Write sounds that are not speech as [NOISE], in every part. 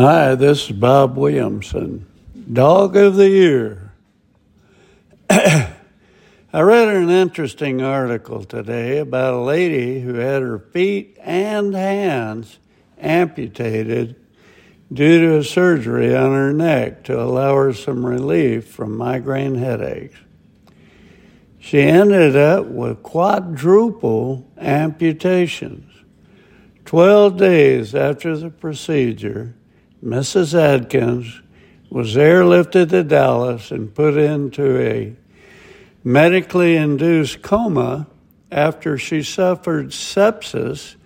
Hi, this is Bob Williamson, Dog of the Year. [CLEARS THROAT] I read an interesting article today about a lady who had her feet and hands amputated due to a surgery on her neck to allow her some relief from migraine headaches. She ended up with quadruple amputations. Twelve days after the procedure, Mrs. Adkins was airlifted to Dallas and put into a medically induced coma after she suffered sepsis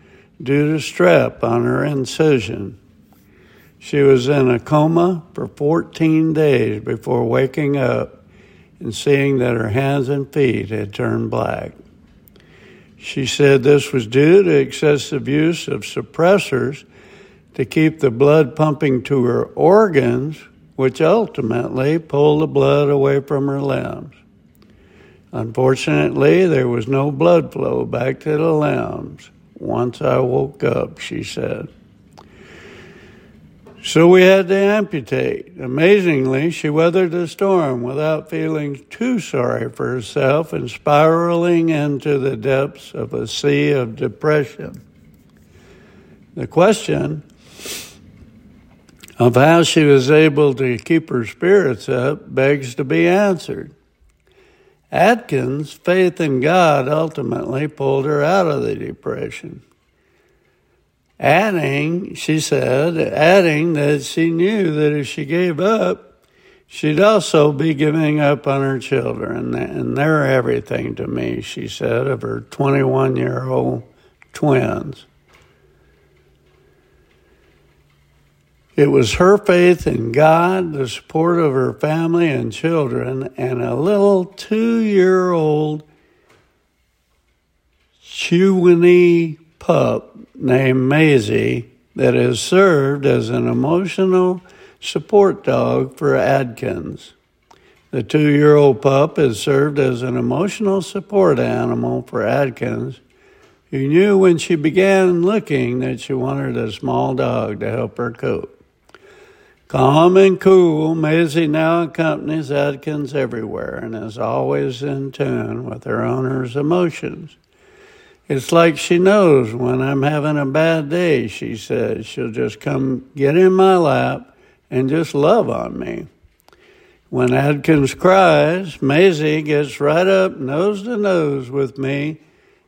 due to strep on her incision. She was in a coma for 14 days before waking up and seeing that her hands and feet had turned black. She said this was due to excessive use of suppressors to keep the blood pumping to her organs, which ultimately pulled the blood away from her limbs. Unfortunately, there was no blood flow back to the limbs once I woke up, she said. So we had to amputate. Amazingly, she weathered the storm without feeling too sorry for herself and spiraling into the depths of a sea of depression. The question of how she was able to keep her spirits up begs to be answered. Adkins' faith in God ultimately pulled her out of the depression. Adding, she said, adding that she knew that if she gave up, she'd also be giving up on her children. And they're everything to me, she said, of her 21 year old twins. It was her faith in God, the support of her family and children, and a little two year old Chiweenie pup named Maisie that has served as an emotional support dog for Adkins. The two year old pup has served as an emotional support animal for Adkins, who knew when she began looking that she wanted a small dog to help her cope. Calm and cool, Maisie now accompanies Adkins everywhere and is always in tune with her owner's emotions. It's like she knows when I'm having a bad day, she says. She'll just come get in my lap and just love on me. When Adkins cries, Maisie gets right up nose to nose with me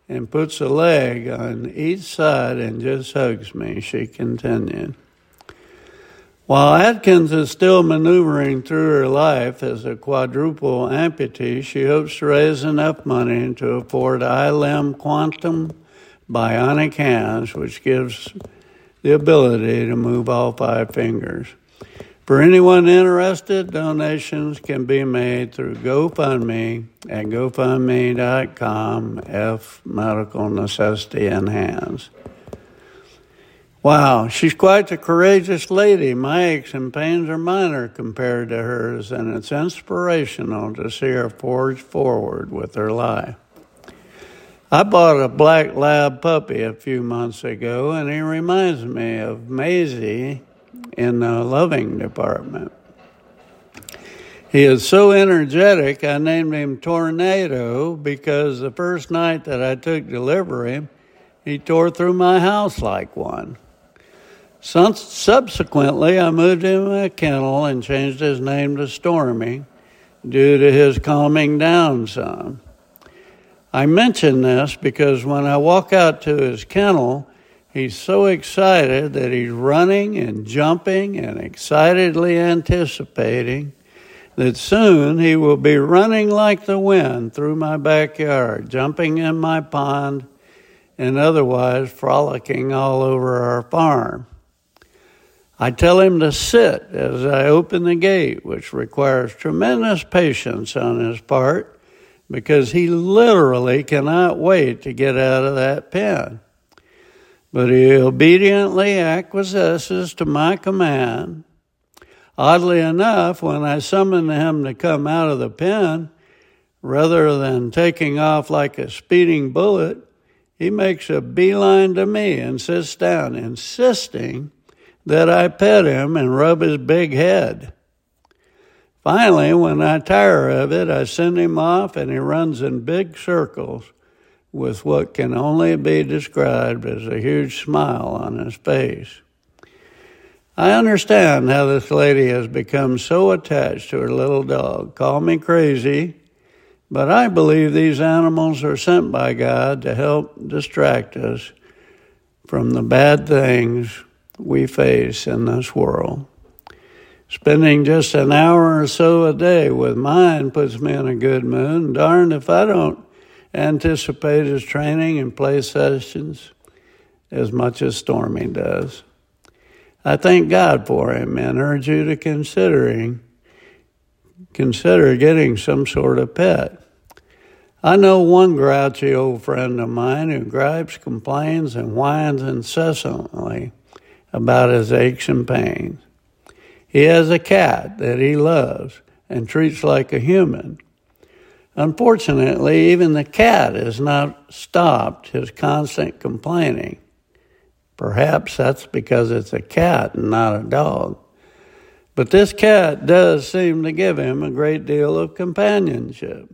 and puts a leg on each side and just hugs me, she continued. While Adkins is still maneuvering through her life as a quadruple amputee, she hopes to raise enough money to afford i-Limb Quantum bionic hands, which gives the ability to move all five fingers. For anyone interested, donations can be made through GoFundMe at gofundme.com F Medical Necessity. Wow, she's quite a courageous lady. My aches and pains are minor compared to hers, and it's inspirational to see her forge forward with her life. I bought a black lab puppy a few months ago, and he reminds me of Maisie in the loving department. He is so energetic, I named him Tornado because the first night that I took delivery, he tore through my house like one. Subsequently, I moved him to a kennel and changed his name to Stormy due to his calming down some. I mention this because when I walk out to his kennel, he's so excited that he's running and jumping and excitedly anticipating that soon he will be running like the wind through my backyard, jumping in my pond, and otherwise frolicking all over our farm. I tell him to sit as I open the gate, which requires tremendous patience on his part because he literally cannot wait to get out of that pen. But he obediently acquiesces to my command. Oddly enough, when I summon him to come out of the pen, rather than taking off like a speeding bullet, he makes a beeline to me and sits down, insisting that I pet him and rub his big head. Finally, when I tire of it, I send him off and he runs in big circles with what can only be described as a huge smile on his face. I understand how this lady has become so attached to her little dog. Call me crazy, but I believe these animals are sent by God to help distract us from the bad things we face in this world. Spending just an hour or so a day with mine puts me in a good mood. Darn if I don't anticipate his training and play sessions as much as Stormy does. I thank God for him and urge you to considering consider getting some sort of pet. I know one grouchy old friend of mine who gripes, complains, and whines incessantly about his aches and pains. He has a cat that he loves and treats like a human. Unfortunately, even the cat has not stopped his constant complaining. Perhaps that's because it's a cat and not a dog. But this cat does seem to give him a great deal of companionship.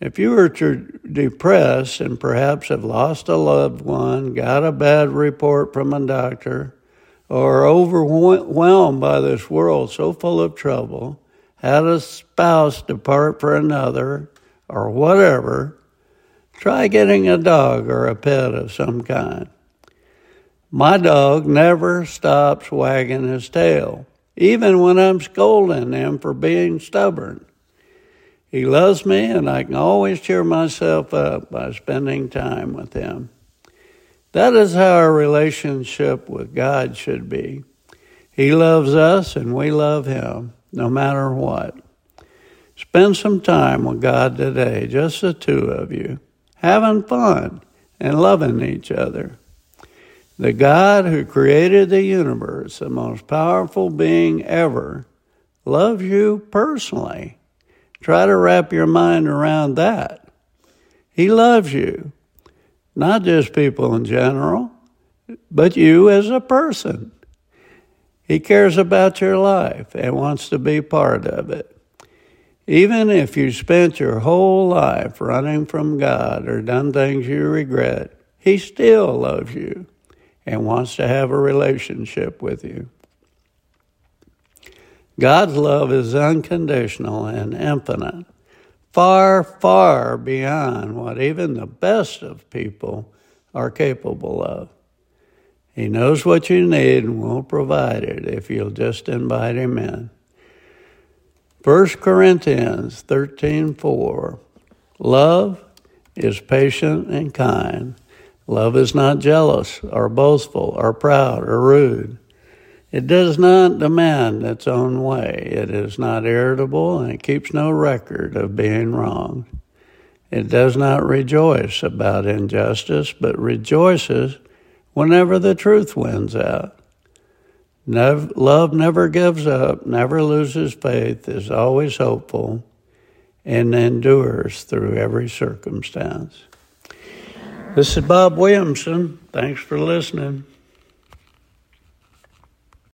If you are depressed and perhaps have lost a loved one, got a bad report from a doctor, or overwhelmed by this world so full of trouble, had a spouse depart for another, or whatever, try getting a dog or a pet of some kind. My dog never stops wagging his tail, even when I'm scolding him for being stubborn. He loves me, and I can always cheer myself up by spending time with him. That is how our relationship with God should be. He loves us, and we love him, no matter what. Spend some time with God today, just the two of you, having fun and loving each other. The God who created the universe, the most powerful being ever, loves you personally. Try to wrap your mind around that. He loves you, not just people in general, but you as a person. He cares about your life and wants to be part of it. Even if you spent your whole life running from God or done things you regret, He still loves you and wants to have a relationship with you. God's love is unconditional and infinite, far, far beyond what even the best of people are capable of. He knows what you need and will provide it if you'll just invite him in. 1 Corinthians 13:4 Love is patient and kind. Love is not jealous or boastful or proud or rude. It does not demand its own way. It is not irritable and it keeps no record of being wronged. It does not rejoice about injustice, but rejoices whenever the truth wins out. Never, love never gives up, never loses faith, is always hopeful, and endures through every circumstance. This is Bob Williamson. Thanks for listening.